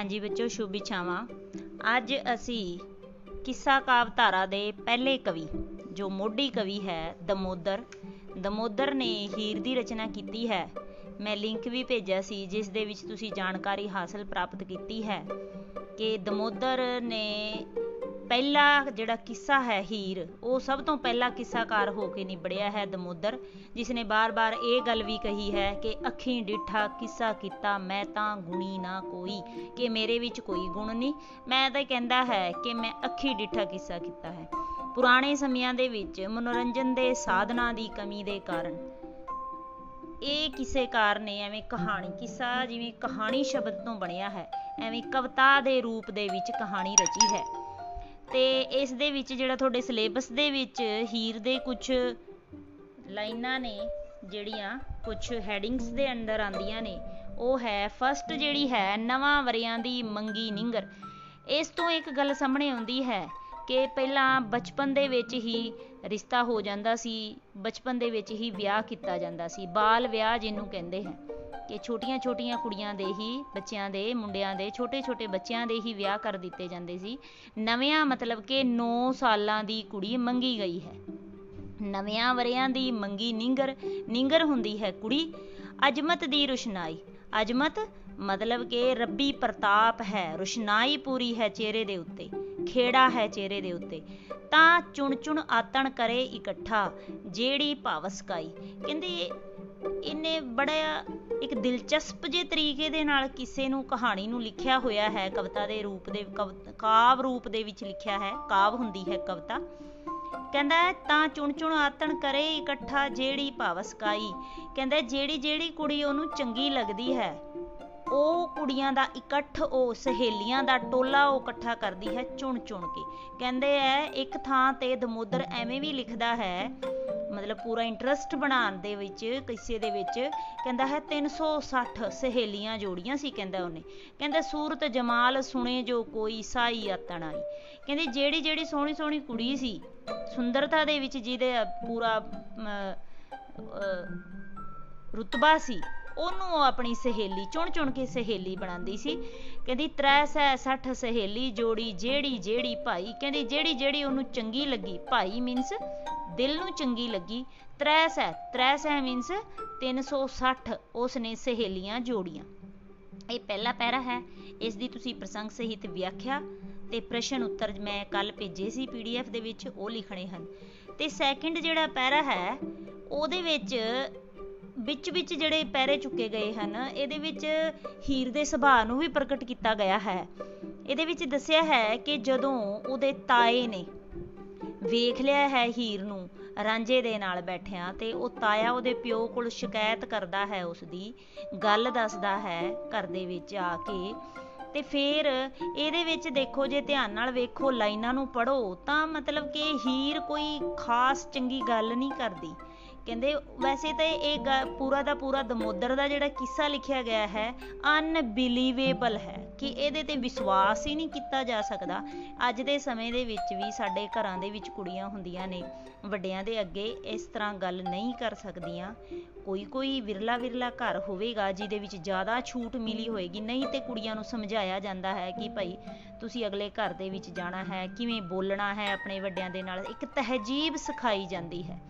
ਹਾਂਜੀ ਬੱਚੋ, ਸ਼ੁਭ ਇਛਾਵਾਂ। ਅੱਜ ਅਸੀਂ ਕਿੱਸਾ ਕਾਵਧਾਰਾ ਦੇ ਪਹਿਲੇ ਕਵੀ, ਜੋ ਮੋਢੀ ਕਵੀ ਹੈ, ਦਮੋਦਰ। ਦਮੋਦਰ ਨੇ ਹੀਰ ਦੀ ਰਚਨਾ ਕੀਤੀ ਹੈ। ਮੈਂ ਲਿੰਕ ਵੀ ਭੇਜਿਆ ਸੀ, ਜਿਸ ਦੇ ਵਿੱਚ ਤੁਸੀਂ ਜਾਣਕਾਰੀ ਹਾਸਲ ਪ੍ਰਾਪਤ ਕੀਤੀ ਹੈ ਕਿ ਦਮੋਦਰ ਨੇ ਪਹਿਲਾ ਜਿਹੜਾ ਕਿੱਸਾ ਹੈ ਹੀਰ, ਉਹ ਸਭ ਤੋਂ ਪਹਿਲਾ ਕਿੱਸਾਕਾਰ ਹੋ ਕੇ ਨਿਬੜਿਆ ਹੈ ਦਮੋਦਰ ਜਿਸ ਨੇ ਬਾਰ-ਬਾਰ ਇਹ ਗੱਲ ਵੀ ਕਹੀ ਹੈ ਕਿ ਅੱਖੀਂ ਡਿੱਠਾ ਕਿੱਸਾ ਕੀਤਾ, ਮੈਂ ਤਾਂ ਗੁਣੀ ਨਾ ਕੋਈ, ਕਿ ਮੇਰੇ ਵਿੱਚ ਕੋਈ ਗੁਣ ਨਹੀਂ। ਮੈਂ ਤਾਂ ਕਹਿੰਦਾ ਹੈ ਕਿ ਮੈਂ ਅੱਖੀਂ ਡਿੱਠਾ ਕਿੱਸਾ ਕੀਤਾ ਹੈ। ਪੁਰਾਣੇ ਸਮਿਆਂ ਦੇ ਵਿੱਚ ਮਨੋਰੰਜਨ ਦੇ ਸਾਧਨਾਂ ਦੀ ਕਮੀ ਦੇ ਕਾਰਨ ਇਹ ਕਿੱਸੇਕਾਰ ਨੇ ਐਵੇਂ ਕਹਾਣੀ, ਕਿੱਸਾ ਜਿਵੇਂ ਕਹਾਣੀ ਸ਼ਬਦ ਤੋਂ ਬਣਿਆ ਹੈ, ਐਵੇਂ ਕਵਿਤਾ ਦੇ ਰੂਪ ਦੇ ਵਿੱਚ ਕਹਾਣੀ ਰਚੀ ਹੈ। ਤੇ ਇਸ ਦੇ ਵਿੱਚ ਜਿਹੜਾ ਤੁਹਾਡੇ ਸਿਲੇਬਸ ਦੇ ਵਿੱਚ ਹੀਰ ਦੇ ਕੁਝ ਲਾਈਨਾਂ ਨੇ, ਜਿਹੜੀਆਂ ਕੁਝ ਹੈਡਿੰਗਸ ਦੇ ਅੰਡਰ ਆਂਦੀਆਂ ਨੇ, ਉਹ ਹੈ ਫਸਟ ਜਿਹੜੀ ਹੈ, ਨਵਾਂ ਵਰਿਆਂ ਦੀ ਮੰਗੀ ਨਿੰਗਰ। ਇਸ ਤੋਂ ਇੱਕ ਗੱਲ ਸਾਹਮਣੇ ਆਉਂਦੀ ਹੈ ਕਿ ਪਹਿਲਾਂ ਬਚਪਨ ਦੇ ਵਿੱਚ ਹੀ ਰਿਸ਼ਤਾ ਹੋ ਜਾਂਦਾ ਸੀ, ਬਚਪਨ ਦੇ ਵਿੱਚ ਹੀ ਵਿਆਹ ਕੀਤਾ ਜਾਂਦਾ ਸੀ, ਬਾਲ ਵਿਆਹ ਜਿਹਨੂੰ ਕਹਿੰਦੇ ਹੈ। ਕਿ ਛੋਟੀਆਂ-ਛੋਟੀਆਂ ਕੁੜੀਆਂ ਦੇ ਹੀ, ਬੱਚਿਆਂ ਦੇ, ਮੁੰਡਿਆਂ ਦੇ, ਛੋਟੇ-ਛੋਟੇ ਬੱਚਿਆਂ ਦੇ ਹੀ ਵਿਆਹ ਕਰ ਦਿੱਤੇ ਜਾਂਦੇ ਸੀ। ਨਵਿਆਂ ਮਤਲਬ ਕਿ 9 ਸਾਲਾਂ ਦੀ ਕੁੜੀ ਮੰਗੀ ਗਈ ਹੈ। ਨਵਿਆਂ ਵਰਿਆਂ ਦੀ ਮੰਗੀ ਨਿੰਗਰ ਨਿੰਗਰ ਹੁੰਦੀ ਹੈ ਕੁੜੀ। ਅਜਮਤ ਦੀ ਰੁਸ਼ਨਾਈ। ਅਜਮਤ ਮਤਲਬ ਕਿ ਰੱਬੀ ਪ੍ਰਤਾਪ ਹੈ। ਰੁਸ਼ਨਾਈ ਪੂਰੀ ਹੈ ਚਿਹਰੇ ਦੇ ਉੱਤੇ। ਖੇੜਾ ਹੈ ਚਿਹਰੇ ਦੇ ਉੱਤੇ। ਤਾਂ ਚੁਣ ਚੁਣ ਆਤਣ ਕਰੇ ਇਕੱਠਾ। ਜਿਹੜੀ ਭਾਵਸਕਾਈ ਕਹਿੰਦੇ ਇਹਨੇ ਬੜਾ ਇੱਕ ਦਿਲਚਸਪ ਜੇ ਤਰੀਕੇ ਦੇ ਨਾਲ ਕਿਸੇ ਨੂੰ ਕਹਾਣੀ ਨੂੰ ਲਿਖਿਆ ਹੋਇਆ ਹੈ, ਕਵਿਤਾ ਦੇ ਰੂਪ ਦੇ ਕਾਵ ਰੂਪ ਦੇ ਵਿੱਚ ਲਿਖਿਆ ਹੈ, ਕਾਵ ਹੁੰਦੀ ਹੈ ਕਵਿਤਾ। ਕਹਿੰਦਾ, ਤਾਂ ਚੁਣ ਚੁਣ ਆਤਣ ਕਰੇ ਇਕੱਠਾ ਜਿਹੜੀ ਭਾਵਸਕਾਈ ਕਹਿੰਦਾ, ਜਿਹੜੀ ਜਿਹੜੀ ਕੁੜੀ ਉਹਨੂੰ ਚੰਗੀ ਲੱਗਦੀ ਹੈ, ਉਹ ਕੁੜੀਆਂ ਦਾ ਇਕੱਠ, ਉਹ ਸਹੇਲੀਆਂ ਦਾ ਟੋਲਾ ਉਹ ਇਕੱਠਾ ਕਰਦੀ ਹੈ ਚੁਣ ਚੁਣ ਕੇ। ਕਹਿੰਦੇ, ਐ ਇੱਕ ਥਾਂ ਤੇ ਦਮੋਦਰ ਐਵੇਂ ਵੀ ਲਿਖਦਾ ਹੈ ਮਤਲਬ ਪੂਰਾ ਇੰਟਰਸਟ ਬਣਾਉਣ ਦੇ ਵਿੱਚ, ਕਿਸੇ ਦੇ ਵਿੱਚ, ਕਹਿੰਦਾ ਹੈ 360 ਸਹੇਲੀਆਂ ਜੋੜੀਆਂ ਸੀ, ਕਹਿੰਦਾ ਉਹਨੇ। ਕਹਿੰਦਾ ਸੂਰਤ ਜਮਾਲ ਸੁਣੇ ਜੋ ਕੋਈ ਸਾਈ ਆਤਣ ਆਈ। ਕਹਿੰਦੇ ਜਿਹੜੀ ਜਿਹੜੀ ਸੋਹਣੀ ਸੋਹਣੀ ਕੁੜੀ ਸੀ, ਸੁੰਦਰਤਾ ਦੇ ਵਿੱਚ ਜਿਹਦੇ ਪੂਰਾ ਰੁਤਬਾ ਸੀ, ਉਹਨੂੰ ਉਹ ਆਪਣੀ ਸਹੇਲੀ, ਚੁਣ ਚੁਣ ਕੇ ਸਹੇਲੀ ਬਣਾਉਂਦੀ ਸੀ। ਕਹਿੰਦੀ ਤ੍ਰੈ ਸੈ 60 ਸਹੇਲੀ ਜੋੜੀ ਜਿਹੜੀ ਜਿਹੜੀ ਭਾਈ, ਕਹਿੰਦੀ ਜਿਹੜੀ ਜਿਹੜੀ ਉਹਨੂੰ ਚੰਗੀ ਲੱਗੀ, ਭਾਈ ਮੀਨਸ ਦਿਲ ਨੂੰ ਚੰਗੀ ਲੱਗੀ। ਤ੍ਰੈ ਸੈ ਤ੍ਰੈ ਸੈ ਮੀਨਸ 360 ਉਸ ਨੇ ਸਹੇਲੀਆਂ ਜੋੜੀਆਂ। ਇਹ ਪਹਿਲਾ ਪੈਰਾ ਹੈ। ਇਸ ਦੀ ਤੁਸੀਂ ਪ੍ਰਸੰਗ ਸਹਿਤ ਵਿਆਖਿਆ ਤੇ ਪ੍ਰਸ਼ਨ ਉੱਤਰ ਮੈਂ ਕੱਲ ਭੇਜੇ ਸੀ ਪੀਡੀਐਫ ਦੇ ਵਿੱਚ, ਉਹ ਲਿਖਣੇ ਹਨ। ਤੇ ਸੈਕਿੰਡ ਜਿਹੜਾ ਪੈਰਾ ਹੈ, ਉਹਦੇ ਵਿੱਚ ਵਿੱਚ ਵਿੱਚ ਜਿਹੜੇ ਪੈਰੇ ਚੁੱਕੇ ਗਏ ਹਨ, ਇਹਦੇ ਵਿੱਚ ਹੀਰ ਦੇ ਸੁਭਾਅ ਨੂੰ ਵੀ ਪ੍ਰਗਟ ਕੀਤਾ ਗਿਆ ਹੈ। ਇਹਦੇ ਵਿੱਚ ਦੱਸਿਆ ਹੈ ਕਿ ਜਦੋਂ ਉਹਦੇ ਤਾਏ ਨੇ ਵੇਖ ਲਿਆ ਹੈ ਹੀਰ ਨੂੰ, ਰਾਂਝੇ ਦੇ ਨਾਲ ਬੈਠਿਆਂ ਤੇ ਉਹ ਤਾਇਆ ਉਹਦੇ ਪਿਓ ਕੋਲ ਸ਼ਿਕਾਇਤ ਕਰਦਾ ਹੈ ਉਸ ਦੀ ਗੱਲ ਦੱਸਦਾ ਹੈ ਘਰ ਦੇ ਵਿੱਚ ਆ ਕੇ। ਤੇ ਫਿਰ ਇਹਦੇ ਵਿੱਚ ਦੇਖੋ, ਜੇ ਧਿਆਨ ਨਾਲ ਵੇਖੋ, ਲਾਈਨਾਂ ਨੂੰ ਪੜੋ ਤਾਂ ਮਤਲਬ ਕਿ ਹੀਰ ਕੋਈ ਖਾਸ ਚੰਗੀ ਗੱਲ ਨਹੀਂ ਕਰਦੀ। ਕਹਿੰਦੇ, ਵੈਸੇ ਤਾਂ ਇਹ ਪੂਰਾ ਦਾ ਪੂਰਾ ਦਮੋਦਰ ਦਾ ਜਿਹੜਾ ਕਿੱਸਾ ਲਿਖਿਆ ਗਿਆ ਹੈ, ਅਨਬਿਲੀਵੇਬਲ ਹੈ। ਕਿ ਇਹਦੇ ਤੇ ਵਿਸ਼ਵਾਸ ਹੀ ਨਹੀਂ ਕੀਤਾ ਜਾ ਸਕਦਾ। ਅੱਜ ਦੇ ਸਮੇਂ ਦੇ ਵਿੱਚ ਵੀ ਸਾਡੇ ਘਰਾਂ ਦੇ ਵਿੱਚ ਕੁੜੀਆਂ ਹੁੰਦੀਆਂ ਨੇ। ਵੱਡਿਆਂ ਦੇ ਅੱਗੇ ਇਸ ਤਰ੍ਹਾਂ ਗੱਲ ਨਹੀਂ ਕਰ ਸਕਦੀਆਂ। ਕੋਈ ਕੋਈ ਵਿਰਲਾ ਵਿਰਲਾ ਘਰ ਹੋਵੇਗਾ ਜਿਹਦੇ ਵਿੱਚ ਜ਼ਿਆਦਾ ਛੂਟ ਮਿਲੀ ਹੋਏਗੀ। ਨਹੀਂ ਤੇ ਕੁੜੀਆਂ ਨੂੰ ਸਮਝਾਇਆ ਜਾਂਦਾ ਹੈ ਕਿ ਭਾਈ ਤੁਸੀਂ ਅਗਲੇ ਘਰ ਦੇ ਵਿੱਚ ਜਾਣਾ ਹੈ, ਕਿਵੇਂ ਬੋਲਣਾ ਹੈ ਆਪਣੇ ਵੱਡਿਆਂ ਦੇ ਨਾਲ। ਇੱਕ ਤਹਿਜੀਬ ਸਿਖਾਈ ਜਾਂਦੀ ਹੈ।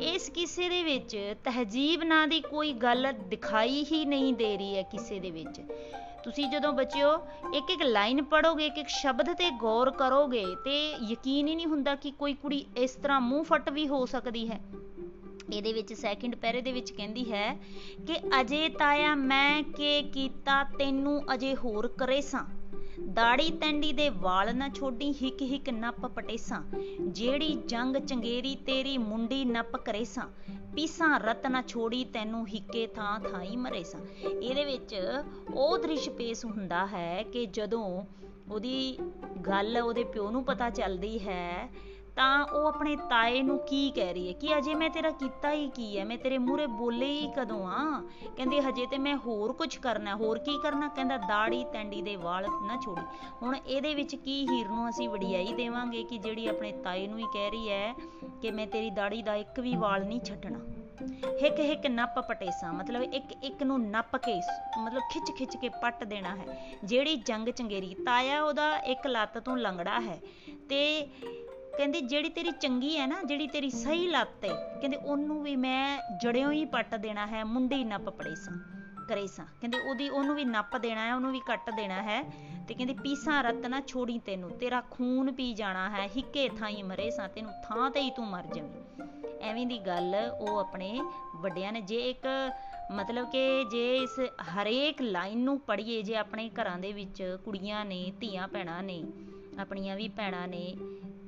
ਇਸ ਕਿਸੇ ਦੇ ਵਿੱਚ ਤਹਿਜੀਬ ਨਾਂ ਦੀ ਕੋਈ ਗੱਲ ਦਿਖਾਈ ਹੀ ਨਹੀਂ ਦੇ ਰਹੀ ਹੈ ਕਿਸੇ ਦੇ ਵਿੱਚ। ਤੁਸੀਂ ਜਦੋਂ ਬੱਚਿਓ ਇੱਕ ਇੱਕ ਲਾਈਨ ਪੜੋਗੇ ਇੱਕ ਇੱਕ ਸ਼ਬਦ ਤੇ ਗੌਰ ਕਰੋਗੇ ਤੇ ਯਕੀਨ ਹੀ ਨਹੀਂ ਹੁੰਦਾ ਕਿ ਕੋਈ ਕੁੜੀ ਇਸ ਤਰ੍ਹਾਂ ਮੂੰਹ ਫਟ ਵੀ ਹੋ ਸਕਦੀ ਹੈ। ਇਹਦੇ ਵਿੱਚ ਸੈਕਿੰਡ ਪੈਰੇ ਦੇ ਵਿੱਚ ਕਹਿੰਦੀ ਹੈ ਕਿ ਅਜੇ ਤਾਇਆ ਮੈਂ ਕੇ ਕੀਤਾ, ਤੈਨੂੰ ਅਜੇ ਹੋਰ ਕਰੇਸਾਂ ਦਾੜੀ ਤੈਂਡੀ ਦੇ ਵਾਲ ਨਾ ਛੋਡੀ, ਹਿੱਕ ਹਿੱਕ ਨੱਪ ਪਟੇਸਾਂ। ਜਿਹੜੀ ਜੰਗ ਚੰਗੇਰੀ ਤੇਰੀ ਮੁੰਡੀ ਨੱਪ ਕਰੇਸਾਂ। ਪੀਸਾਂ ਰਤ ਨਾ ਛੋੜੀ ਤੈਨੂੰ ਹਿੱਕੇ ਥਾਂ ਥਾਈ ਮਰੇਸਾਂ। ਇਹਦੇ ਵਿੱਚ ਉਹ ਦ੍ਰਿਸ਼ ਪੇਸ਼ ਹੁੰਦਾ ਹੈ ਕਿ ਜਦੋਂ ਉਹਦੀ ਗੱਲ ਉਹਦੇ ਪਿਓ ਨੂੰ ਪਤਾ ਚੱਲਦੀ ਹੈ ਤਾਂ ਉਹ ਆਪਣੇ ਤਾਏ ਨੂੰ ਕੀ ਕਹਿ ਰਹੀ ਹੈ? ਕਿ ਅਜੇ ਮੈਂ ਤੇਰਾ ਕੀਤਾ ਹੀ ਕੀ ਹੈ? ਮੈਂ ਤੇਰੇ ਮੂਹਰੇ ਬੋਲੇ ਹੀ ਕਦੋਂ ਆ ਕਹਿੰਦੇ, ਹਜੇ ਤੇ ਮੈਂ ਹੋਰ ਕੁਝ ਕਰਨਾ ਹੋਰ ਕੀ ਕਰਨਾ? ਕਹਿੰਦਾ ਦਾੜੀ ਤੈਂਡੀ ਦੇ ਵਾਲ ਨਾ ਛੋੜੀ। ਹੁਣ ਇਹਦੇ ਵਿੱਚ ਕੀ ਹੀਰ ਨੂੰ ਅਸੀਂ ਵਡਿਆਈ ਦੇਵਾਂਗੇ ਕਿ ਜਿਹੜੀ ਆਪਣੇ ਤਾਏ ਨੂੰ ਹੀ ਕਹਿ ਰਹੀ ਹੈ ਕਿ ਮੈਂ ਤੇਰੀ ਦਾੜੀ ਦਾ ਇੱਕ ਵੀ ਵਾਲ ਨਹੀਂ ਛੱਡਣਾ? ਹਿੱਕ ਹਿੱਕ ਨੱਪ ਪਟੇਸਾ, ਮਤਲਬ ਇੱਕ ਇੱਕ ਨੂੰ ਨੱਪ ਕੇ ਮਤਲਬ ਖਿੱਚ ਖਿੱਚ ਕੇ ਪੱਟ ਦੇਣਾ ਹੈ। ਜਿਹੜੀ ਜੰਗ ਚੰਗੇਰੀ, ਤਾਇਆ ਉਹਦਾ ਇੱਕ ਲੱਤ ਤੋਂ ਲੰਗੜਾ ਹੈ ਤੇ ਕਹਿੰਦੀ ਜਿਹੜੀ ਤੇਰੀ ਚੰਗੀ ਹੈ ਨਾ ਜਿਹੜੀ ਤੇਰੀ ਸਹੀ ਲੱਤ ਹੈ ਕਹਿੰਦੇ ਉਹਨੂੰ ਵੀ ਮੈਂ ਜੜਿਓਂ ਹੀ ਪੱਟ ਦੇਣਾ ਹੈ ਮੁੰਡੀ ਨੱਪ ਪੜੇਸਾਂ ਕਰੇਸਾਂ ਕਹਿੰਦੇ ਉਹਦੀ ਉਹਨੂੰ ਵੀ ਨੱਪ ਦੇਣਾ ਹੈ ਉਹਨੂੰ ਵੀ ਕੱਟ ਦੇਣਾ ਹੈ ਤੇ ਕਹਿੰਦੇ ਪੀਸਾਂ ਰਤ ਨਾ ਛੋੜੀ ਤੈਨੂੰ ਤੇਰਾ ਖੂਨ ਪੀ ਜਾਣਾ ਹੈ ਹਿੱਕੇ ਥਾਈ ਮਰੇਸਾਂ ਤੈਨੂੰ ਥਾਂ ਤੇ ਹੀ ਤੂੰ ਮਰ ਜਾਵੇਂ। ਐਵੇਂ ਦੀ ਗੱਲ ਉਹ ਆਪਣੇ ਵੱਡਿਆਂ ਨੇ ਜੇ ਇੱਕ ਮਤਲਬ ਕਿ ਜੇ ਇਸ ਹਰੇਕ ਲਾਈਨ ਨੂੰ ਪੜ੍ਹੀਏ ਜੇ ਆਪਣੇ ਘਰਾਂ ਦੇ ਵਿੱਚ ਕੁੜੀਆਂ ਨੇ ਧੀਆਂ ਭੈਣਾਂ ਨੇ ਆਪਣੀਆਂ ਵੀ ਭੈਣਾਂ ਨੇ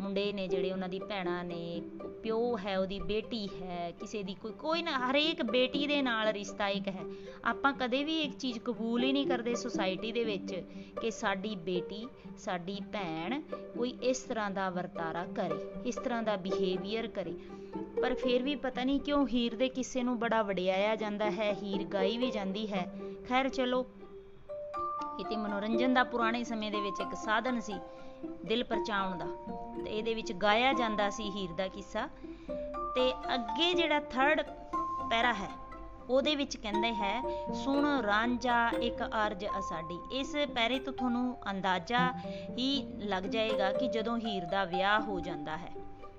ਮੁੰਡੇ ਨੇ ਜਿਹੜੇ ਉਹਨਾਂ ਦੀ ਭੈਣਾਂ ਨੇ, ਪਿਓ ਹੈ, ਉਹਦੀ ਬੇਟੀ ਹੈ, ਕਿਸੇ ਦੀ ਕੋਈ ਕੋਈ ਨਾ, ਹਰੇਕ ਬੇਟੀ ਦੇ ਨਾਲ ਰਿਸ਼ਤਾ ਇੱਕ ਹੈ। ਆਪਾਂ ਕਦੇ ਵੀ ਇੱਕ ਚੀਜ਼ ਕਬੂਲ ਹੀ ਨਹੀਂ ਕਰਦੇ ਸੁਸਾਇਟੀ ਦੇ ਵਿੱਚ ਕਿ ਸਾਡੀ ਬੇਟੀ, ਸਾਡੀ ਭੈਣ ਕੋਈ ਇਸ ਤਰ੍ਹਾਂ ਦਾ ਵਰਤਾਰਾ ਕਰੇ, ਇਸ ਤਰ੍ਹਾਂ ਦਾ ਬਿਹੇਵੀਅਰ ਕਰੇ। ਪਰ ਫਿਰ ਵੀ ਪਤਾ ਨਹੀਂ ਕਿਉਂ ਹੀਰ ਦੇ ਕਿਸੇ ਨੂੰ ਬੜਾ ਵਡਿਆਇਆ ਜਾਂਦਾ ਹੈ, ਹੀਰ ਗਾਈ ਵੀ ਜਾਂਦੀ ਹੈ। ਖੈਰ ਚਲੋ ਇਹ ਤੇ ਮਨੋਰੰਜਨ ਦਾ ਪੁਰਾਣੇ ਸਮੇਂ ਦੇ ਵਿੱਚ ਇੱਕ ਸਾਧਨ ਸੀ, ਦਿਲ ਪਰਚਾਉਣ ਦਾ। ਤੇ ਇਹਦੇ ਵਿੱਚ ਗਾਇਆ ਜਾਂਦਾ ਸੀ ਹੀਰ ਦਾ ਕਿੱਸਾ। ਤੇ ਅੱਗੇ ਜਿਹੜਾ ਥਰਡ ਪੈਰਾ ਹੈ, ਉਹਦੇ ਵਿੱਚ ਕਹਿੰਦੇ ਹੈ, ਸੁਣ ਰਾਂਝਾ ਇੱਕ ਅਰਜ ਅਸਾਡੀ। ਇਸ ਪੈਰੇ ਤੋਂ ਤੁਹਾਨੂੰ ਅੰਦਾਜ਼ਾ ਹੀ ਲੱਗ ਜਾਏਗਾ ਕਿ ਜਦੋਂ ਹੀਰ ਦਾ ਵਿਆਹ ਹੋ ਜਾਂਦਾ ਹੈ।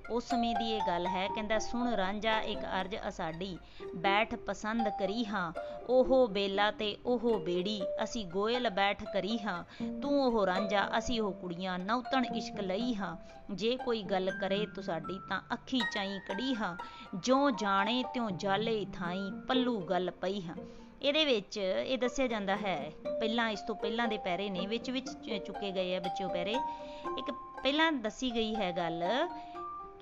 ਉਸ ਸਮੇਂ ਦੀ ਇਹ ਗੱਲ ਹੈ, ਕਹਿੰਦਾ, ਸੁਣ ਰਾਂਝਾ, ਇੱਕ ਅਰਜ ਅਸਾਡੀ, ਬੈਠ ਪਸੰਦ ਕਰੀ ਹਾਂ, ਉਹ ਬੇਲਾ ਤੇ ਉਹ ਬੇੜੀ, ਅਸੀਂ ਗੋਇਲ ਬੈਠ ਕਰੀ ਹਾਂ, ਤੂੰ ਉਹ ਰਾਂਝਾ, ਅਸੀਂ ਉਹ ਕੁੜੀਆਂ ਨੌਤਣ ਇਸ਼ਕ ਲਈ ਹਾਂ, ਜੇ ਕੋਈ ਗੱਲ ਕਰੇ ਤੁਸਾਡੀ ਤਾਂ ਅੱਖੀ ਚਾਈ ਕੜੀ ਹਾਂ ਜੋ ਜਾਣੇ ਤਿਉ ਜਾਲੇ ਥਾਈ ਪੱਲੂ ਗੱਲ ਪਈ ਹਾਂ। ਇਹਦੇ ਵਿੱਚ ਇਹ ਦੱਸਿਆ ਜਾਂਦਾ ਹੈ, ਪਹਿਲਾਂ ਇਸ ਤੋਂ ਪਹਿਲਾਂ ਦੇ ਪੈਰੇ ਨੇ, ਵਿੱਚ ਵਿੱਚ ਚੁੱਕੇ ਗਏ ਆ ਬੱਚਿਓ ਪੈਰੇ, ਇੱਕ ਪਹਿਲਾਂ ਦੱਸੀ ਗਈ ਹੈ ਗੱਲ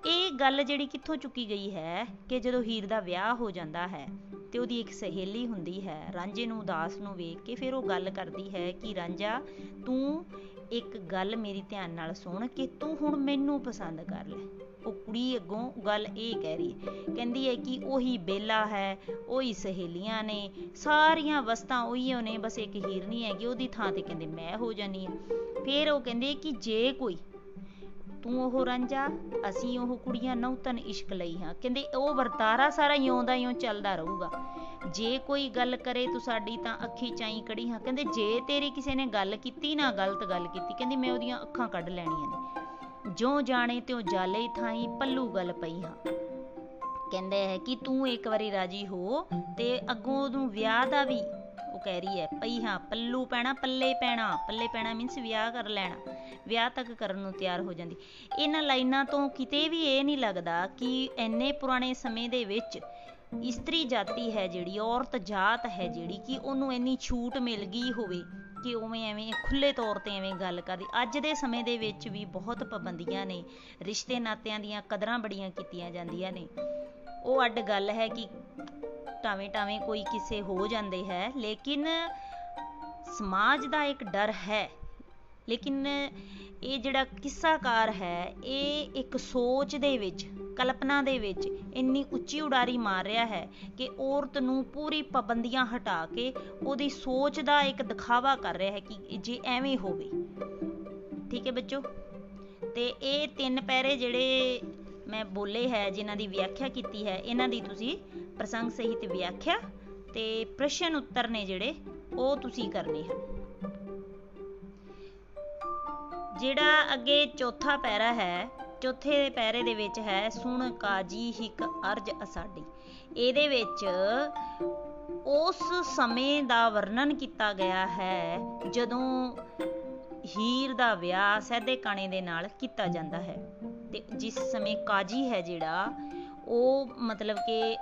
ਇਹ ਗੱਲ ਜਿਹੜੀ ਕਿੱਥੋਂ ਚੁੱਕੀ ਗਈ ਹੈ ਕਿ ਜਦੋਂ ਹੀਰ ਦਾ ਵਿਆਹ ਹੋ ਜਾਂਦਾ ਹੈ ਤੇ ਉਹਦੀ ਇੱਕ ਸਹੇਲੀ ਹੁੰਦੀ ਹੈ, ਰਾਂਝੇ ਨੂੰ, ਉਦਾਸ ਨੂੰ ਵੇਖ ਕੇ ਫਿਰ ਉਹ ਗੱਲ ਕਰਦੀ ਹੈ ਕਿ ਰਾਂਝਾ, ਤੂੰ ਇੱਕ ਗੱਲ ਮੇਰੀ ਧਿਆਨ ਨਾਲ ਸੁਣ ਕਿ ਤੂੰ ਹੁਣ ਮੈਨੂੰ ਪਸੰਦ ਕਰ ਲੈ। ਉਹ ਕੁੜੀ ਅੱਗੋਂ ਗੱਲ ਇਹ ਕਹਿ ਰਹੀ ਹੈ, ਕਹਿੰਦੀ ਹੈ ਕਿ ਉਹੀ ਬੇਲਾ ਹੈ, ਉਹੀ ਸਹੇਲੀਆਂ ਨੇ, ਸਾਰੀਆਂ ਵਸਤਾਂ ਉਹੀ ਨੇ, ਬਸ ਇੱਕ ਹੀਰ ਨਹੀਂ ਹੈਗੀ, ਉਹਦੀ ਥਾਂ ਤੇ ਕਹਿੰਦੇ ਮੈਂ ਹੋ ਜਾਨੀ ਆ ਫਿਰ ਉਹ ਕਹਿੰਦੇ ਕਿ ਜੇ ਕੋਈ ਤੂੰ ਉਹ ਰਾਂਝਾ? ਅਸੀਂ ਉਹ ਕੁੜੀਆਂ ਨੌਤਨ ਇਸ਼ਕ ਲਈ ਹਾਂ। ਕਹਿੰਦੇ, ਉਹ ਵਰਤਾਰਾ ਸਾਰਾ ਇਉਂ ਦਾ ਇਉਂ ਚੱਲਦਾ ਰਹੂਗਾ। ਜੇ ਕੋਈ ਗੱਲ ਕਰੇ ਤੂੰ ਸਾਡੀ ਤਾਂ ਅੱਖੀ ਚਾਈ ਕੜੀ ਹਾਂ। ਕਹਿੰਦੇ, ਜੇ ਤੇਰੀ ਕਿਸੇ ਨੇ ਗੱਲ ਕੀਤੀ ਨਾ ਗਲਤ ਗੱਲ ਕੀਤੀ, ਕਹਿੰਦੀ, ਮੈਂ ਉਹਦੀਆਂ ਅੱਖਾਂ ਕੱਢ ਲੈਣੀਆਂ ਨੇ। ਜੋ ਜਾਣੇ ਤਿਉ ਜਾਲੇ ਥਾਈ ਪੱਲੂ ਗੱਲ ਪਈ ਹਾਂ। ਕਹਿੰਦੇ ਹੈ ਕਿ ਤੂੰ ਇੱਕ ਵਾਰੀ ਰਾਜੀ ਹੋ ਤੇ ਅੱਗੋਂ ਉਹਨੂੰ ਵਿਆਹ ਦਾ ਵੀ ਉਹ ਕਹਿ ਰਹੀ ਹੈ ਪਈ ਹਾਂ, ਪੱਲੂ ਪੈਣਾ, ਪੱਲੇ ਪੈਣਾ ਪੱਲੇ ਪੈਣਾ ਮੀਨਸ ਵਿਆਹ ਕਰ ਲੈਣਾ, ਵਿਆਹ ਤੱਕ ਕਰਨ ਨੂੰ ਤਿਆਰ ਹੋ ਜਾਂਦੀ। ਇਹਨਾਂ ਲਾਈਨਾਂ ਤੋਂ ਕਿਤੇ ਵੀ ਇਹ ਨਹੀਂ ਲੱਗਦਾ ਕਿ ਐਨੇ ਪੁਰਾਣੇ ਸਮੇਂ ਦੇ ਵਿੱਚ ਇਸਤਰੀ ਜਾਤੀ ਹੈ ਜਿਹੜੀ, ਔਰਤ ਜਾਤ ਹੈ ਜਿਹੜੀ ਕਿ ਉਹਨੂੰ ਇੰਨੀ ਛੂਟ ਮਿਲ ਗਈ ਹੋਵੇ ਕਿ ਉਵੇਂ ਐਵੇਂ ਖੁੱਲੇ ਤੌਰ ਤੇ ਐਵੇਂ ਗੱਲ ਕਰਦੀ। ਅੱਜ ਦੇ ਸਮੇਂ ਦੇ ਵਿੱਚ ਵੀ ਬਹੁਤ ਪਾਬੰਦੀਆਂ ਨੇ, ਰਿਸ਼ਤੇ ਨਾਤਿਆਂ ਦੀਆਂ ਕਦਰਾਂ ਬੜੀਆਂ ਕੀਤੀਆਂ ਜਾਂਦੀਆਂ ਨੇ। ਉਹ ਅੱਡ ਗੱਲ ਹੈ ਕਿ ਟਾਵੇਂ ਟਾਵੇਂ ਕੋਈ ਕਿਸੇ ਹੋ ਜਾਂਦੇ ਹੈ, ਲੇਕਿਨ ਸਮਾਜ ਦਾ ਇੱਕ ਡਰ ਹੈ। ਲੇਕਿਨ ਇਹ ਜਿਹੜਾ ਕਿੱਸਾਕਾਰ ਹੈ, ਇਹ ਇੱਕ ਸੋਚ ਦੇ ਵਿੱਚ, ਕਲਪਨਾ ਦੇ ਵਿੱਚ ਇੰਨੀ ਉੱਚੀ ਉਡਾਰੀ ਮਾਰ ਰਿਹਾ ਹੈ ਕਿ ਔਰਤ ਨੂੰ ਪੂਰੀ ਪਾਬੰਦੀਆਂ ਹਟਾ ਕੇ ਉਹਦੀ ਸੋਚ ਦਾ ਇੱਕ ਦਿਖਾਵਾ ਕਰ ਰਿਹਾ ਹੈ ਕਿ ਜੇ ਐਵੇਂ ਹੋਵੇ। ਠੀਕ ਹੈ ਬੱਚੋ? ਤੇ ਇਹ ਤਿੰਨ ਪੈਰੇ ਜਿਹੜੇ ਮੈਂ ਬੋਲੇ ਹੈ, ਜਿਨ੍ਹਾਂ ਦੀ ਵਿਆਖਿਆ ਕੀਤੀ ਹੈ, ਇਹਨਾਂ ਦੀ ਤੁਸੀਂ ਪ੍ਰਸੰਗ ਸਹਿਤ ਵਿਆਖਿਆ ਤੇ ਪ੍ਰਸ਼ਨ ਉੱਤਰ ਨੇ ਜਿਹੜੇ, ਉਹ ਤੁਸੀਂ ਕਰਨੇ ਹਨ। ਜਿਹੜਾ ਅੱਗੇ ਚੌਥਾ ਪੈਰਾ ਹੈ, ਚੌਥੇ ਪੈਰੇ ਦੇ ਵਿੱਚ ਹੈ, ਸੁਣ ਕਾਜੀ ਹਿਕ ਅਰਜ ਅਸਾਡੀ। ਇਹਦੇ ਵਿੱਚ ਉਸ ਸਮੇਂ ਦਾ ਵਰਣਨ ਕੀਤਾ ਗਿਆ ਹੈ, ਜਦੋਂ ਹੀਰ ਦਾ ਵਿਆਹ ਸਹਿਦੇ ਕਾਣੇ ਦੇ ਨਾਲ ਕੀਤਾ ਜਾਂਦਾ ਹੈ। ਤੇ ਜਿਸ ਸਮੇਂ ਕਾਜੀ ਹੈ ਜਿਹੜਾ, ਉਹ ਮਤਲਬ ਕਿ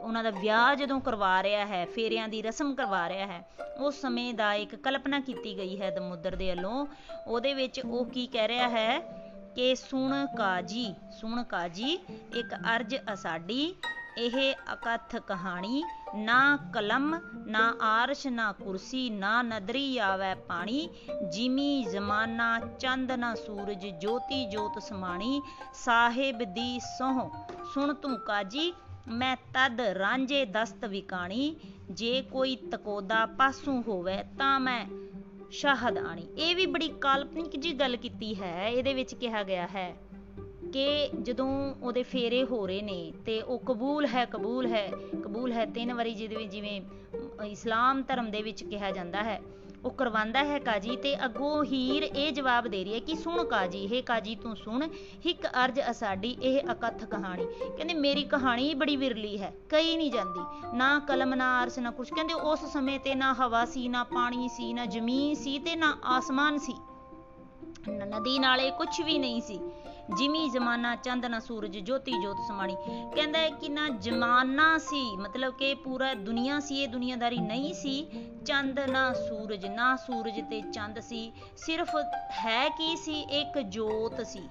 ਉਹਨਾਂ ਦਾ ਵਿਆਹ ਜਦੋਂ ਕਰਵਾ ਰਿਹਾ ਹੈ, ਫੇਰਿਆਂ ਦੀ ਰਸਮ ਕਰਵਾ ਰਿਹਾ ਹੈ, ਉਸ ਸਮੇਂ ਦਾ ਇੱਕ ਕਲਪਨਾ ਕੀਤੀ ਗਈ ਹੈ ਦਮੁੱਦਰ ਦੇ ਵੱਲੋਂ। ਉਹਦੇ ਵਿੱਚ ਉਹ ਕੀ ਕਹਿ ਰਿਹਾ ਹੈ ਕਿ ਸੁਣ ਕਾਜੀ ਸੁਣ ਕਾਜੀ, ਇੱਕ ਅਰਜ ਅਸਾਡੀ, ਇਹ ਅਕਥ ਕਹਾਣੀ ਨਾ ਕਲਮ, ਨਾ ਆਰਸ਼, ਨਾ ਕੁਰਸੀ, ਨਾ ਨਦਰੀ ਆਵੇ ਪਾਣੀ। ਜਿਮੀ ਜ਼ਮਾਨਾ ਚੰਦ, ਨਾ ਸੂਰਜ ਜੋਤੀ ਜੋਤ ਸਮਾਣੀ। ਸਾਹਿਬ ਦੀ ਸੋਹ, ਸੁਣ ਤੂੰ ਕਾਜੀ, ਮੈਂ ਤਦ ਰਾਂਝੇ ਦਸਤ ਵਿਕਾਣੀ। ਜੇ ਕੋਈ ਤਕੋਦਾ ਪਾਸੂ ਹੋਵੇ ਤਾਂ ਮੈਂ ਸ਼ਾਹਦ ਆਣੀ। ਇਹ ਵੀ ਬੜੀ ਕਾਲਪਨਿਕ ਜੀ ਗੱਲ ਕੀਤੀ ਹੈ, ਇਹਦੇ ਵਿੱਚ ਕਿਹਾ ਗਿਆ ਹੈ। ਕਿ ਜਦੋਂ ਉਹਦੇ ਫੇਰੇ ਹੋ ਰਹੇ ਨੇ ਤੇ ਉਹ ਕਬੂਲ ਹੈ ਕਬੂਲ ਹੈ ਕਬੂਲ ਹੈ ਤਿੰਨ ਵਾਰੀ ਜਿਹਦੇ ਵਿੱਚ ਜਿਵੇਂ ਇਸਲਾਮ ਧਰਮ ਦੇ ਵਿੱਚ ਕਿਹਾ ਜਾਂਦਾ ਹੈ। ਉਹ ਕਰਵਾਉਂਦਾ ਹੈ ਕਾਜੀ ਤੇ ਅੱਗੋਂ ਹੀਰ ਇਹ ਜਵਾਬ ਦੇ ਰਹੀ ਹੈ ਕਿ ਸੁਣ ਕਾਜੀ ਇਹ ਕਾਜੀ ਤੂੰ ਸੁਣ, ਇੱਕ ਅਰਜ ਅਸਾਡੀ ਇਹ ਅਕਥ ਕਹਾਣੀ। ਕਹਿੰਦੇ ਮੇਰੀ ਕਹਾਣੀ ਬੜੀ ਵਿਰਲੀ ਹੈ ਕਈ ਨਹੀਂ ਜਾਂਦੀ। ਨਾ ਕਲਮ, ਨਾ ਅਰਸ, ਨਾ ਕੁਛ। ਕਹਿੰਦੇ ਉਸ ਸਮੇਂ ਤੇ ਨਾ ਹਵਾ ਸੀ, ਨਾ ਪਾਣੀ ਸੀ, ਨਾ ਜ਼ਮੀਨ ਸੀ ਤੇ ਨਾ ਆਸਮਾਨ ਸੀ। ਨਦੀ ਨਾਲੇ ਕੁਝ ਵੀ ਨਹੀਂ ਸੀ। ਜਿਮੀ ਜ਼ਮਾਨਾ ਚੰਦ ਨਾ ਸੂਰਜ, ਜੋਤੀ ਜੋਤ ਸਮਾਣੀ। ਕਹਿੰਦਾ ਹੈ ਕਿ ਨਾ ਜਮਾਨਾ ਸੀ, ਮਤਲਬ ਕਿ ਪੂਰਾ ਦੁਨੀਆ ਸੀ, ਇਹ ਦੁਨੀਆਦਾਰੀ ਨਹੀਂ ਸੀ। ਚੰਦ ਨਾ ਸੂਰਜ ਨਾ ਸੂਰਜ ਤੇ ਚੰਦ ਸੀ। ਸਿਰਫ ਹੈ ਕੀ ਸੀ? ਇੱਕ ਜੋਤ ਸੀ।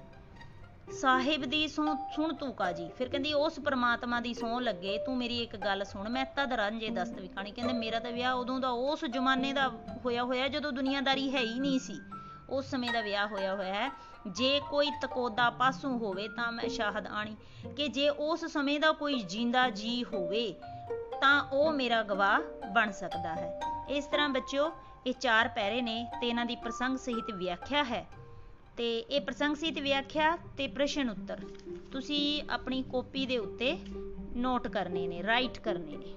ਸਾਹਿਬ ਦੀ ਸੋ, ਸੁਣ ਤੂੰ ਕਾਜੀ। ਫਿਰ ਕਹਿੰਦੀ, ਉਸ ਪ੍ਰਮਾਤਮਾ ਦੀ ਸੌ ਲੱਗੇ, ਤੂੰ ਮੇਰੀ ਇੱਕ ਗੱਲ ਸੁਣ। ਮੈਂ ਤਦ ਰਾਂਝੇ ਦਸਤ ਵਿਖਾਣੀ। ਕਹਿੰਦੇ, ਮੇਰਾ ਤਾਂ ਵਿਆਹ ਉਦੋਂ ਦਾ, ਉਸ ਜ਼ਮਾਨੇ ਦਾ ਹੋਇਆ ਹੋਇਆ ਜਦੋਂ ਦੁਨੀਆਦਾਰੀ ਹੈ ਹੀ ਨਹੀਂ ਸੀ। ਉਸ ਸਮੇਂ ਦਾ ਵਿਆਹ ਹੋਇਆ ਹੋਇਆ ਹੈ। ਜੇ ਕੋਈ ਤਕੋਦਾ ਪਾਸੋਂ ਹੋਵੇ ਤਾਂ ਮੈਂ ਸ਼ਾਹਦ ਆਣੀ। ਕਿ ਜੇ ਉਸ ਸਮੇਂ ਦਾ ਕੋਈ ਜਿੰਦਾ ਜੀ ਹੋਵੇ ਤਾਂ ਉਹ ਮੇਰਾ ਗਵਾਹ ਬਣ ਸਕਦਾ ਹੈ। ਇਸ ਤਰ੍ਹਾਂ ਬੱਚਿਓ, ਇਹ ਚਾਰ ਪੈਰੇ ਨੇ ਤੇ ਇਹਨਾਂ ਦੀ ਪ੍ਰਸੰਗ ਸਹਿਤ ਵਿਆਖਿਆ ਹੈ। ਤੇ ਇਹ ਪ੍ਰਸੰਗ ਸਹਿਤ ਵਿਆਖਿਆ ਤੇ ਪ੍ਰਸ਼ਨ ਉੱਤਰ। ਤੁਸੀਂ ਆਪਣੀ ਕਾਪੀ ਦੇ ਉੱਤੇ ਨੋਟ ਕਰਨੇ ਨੇ ਰਾਈਟ ਕਰਨੇ ਨੇ।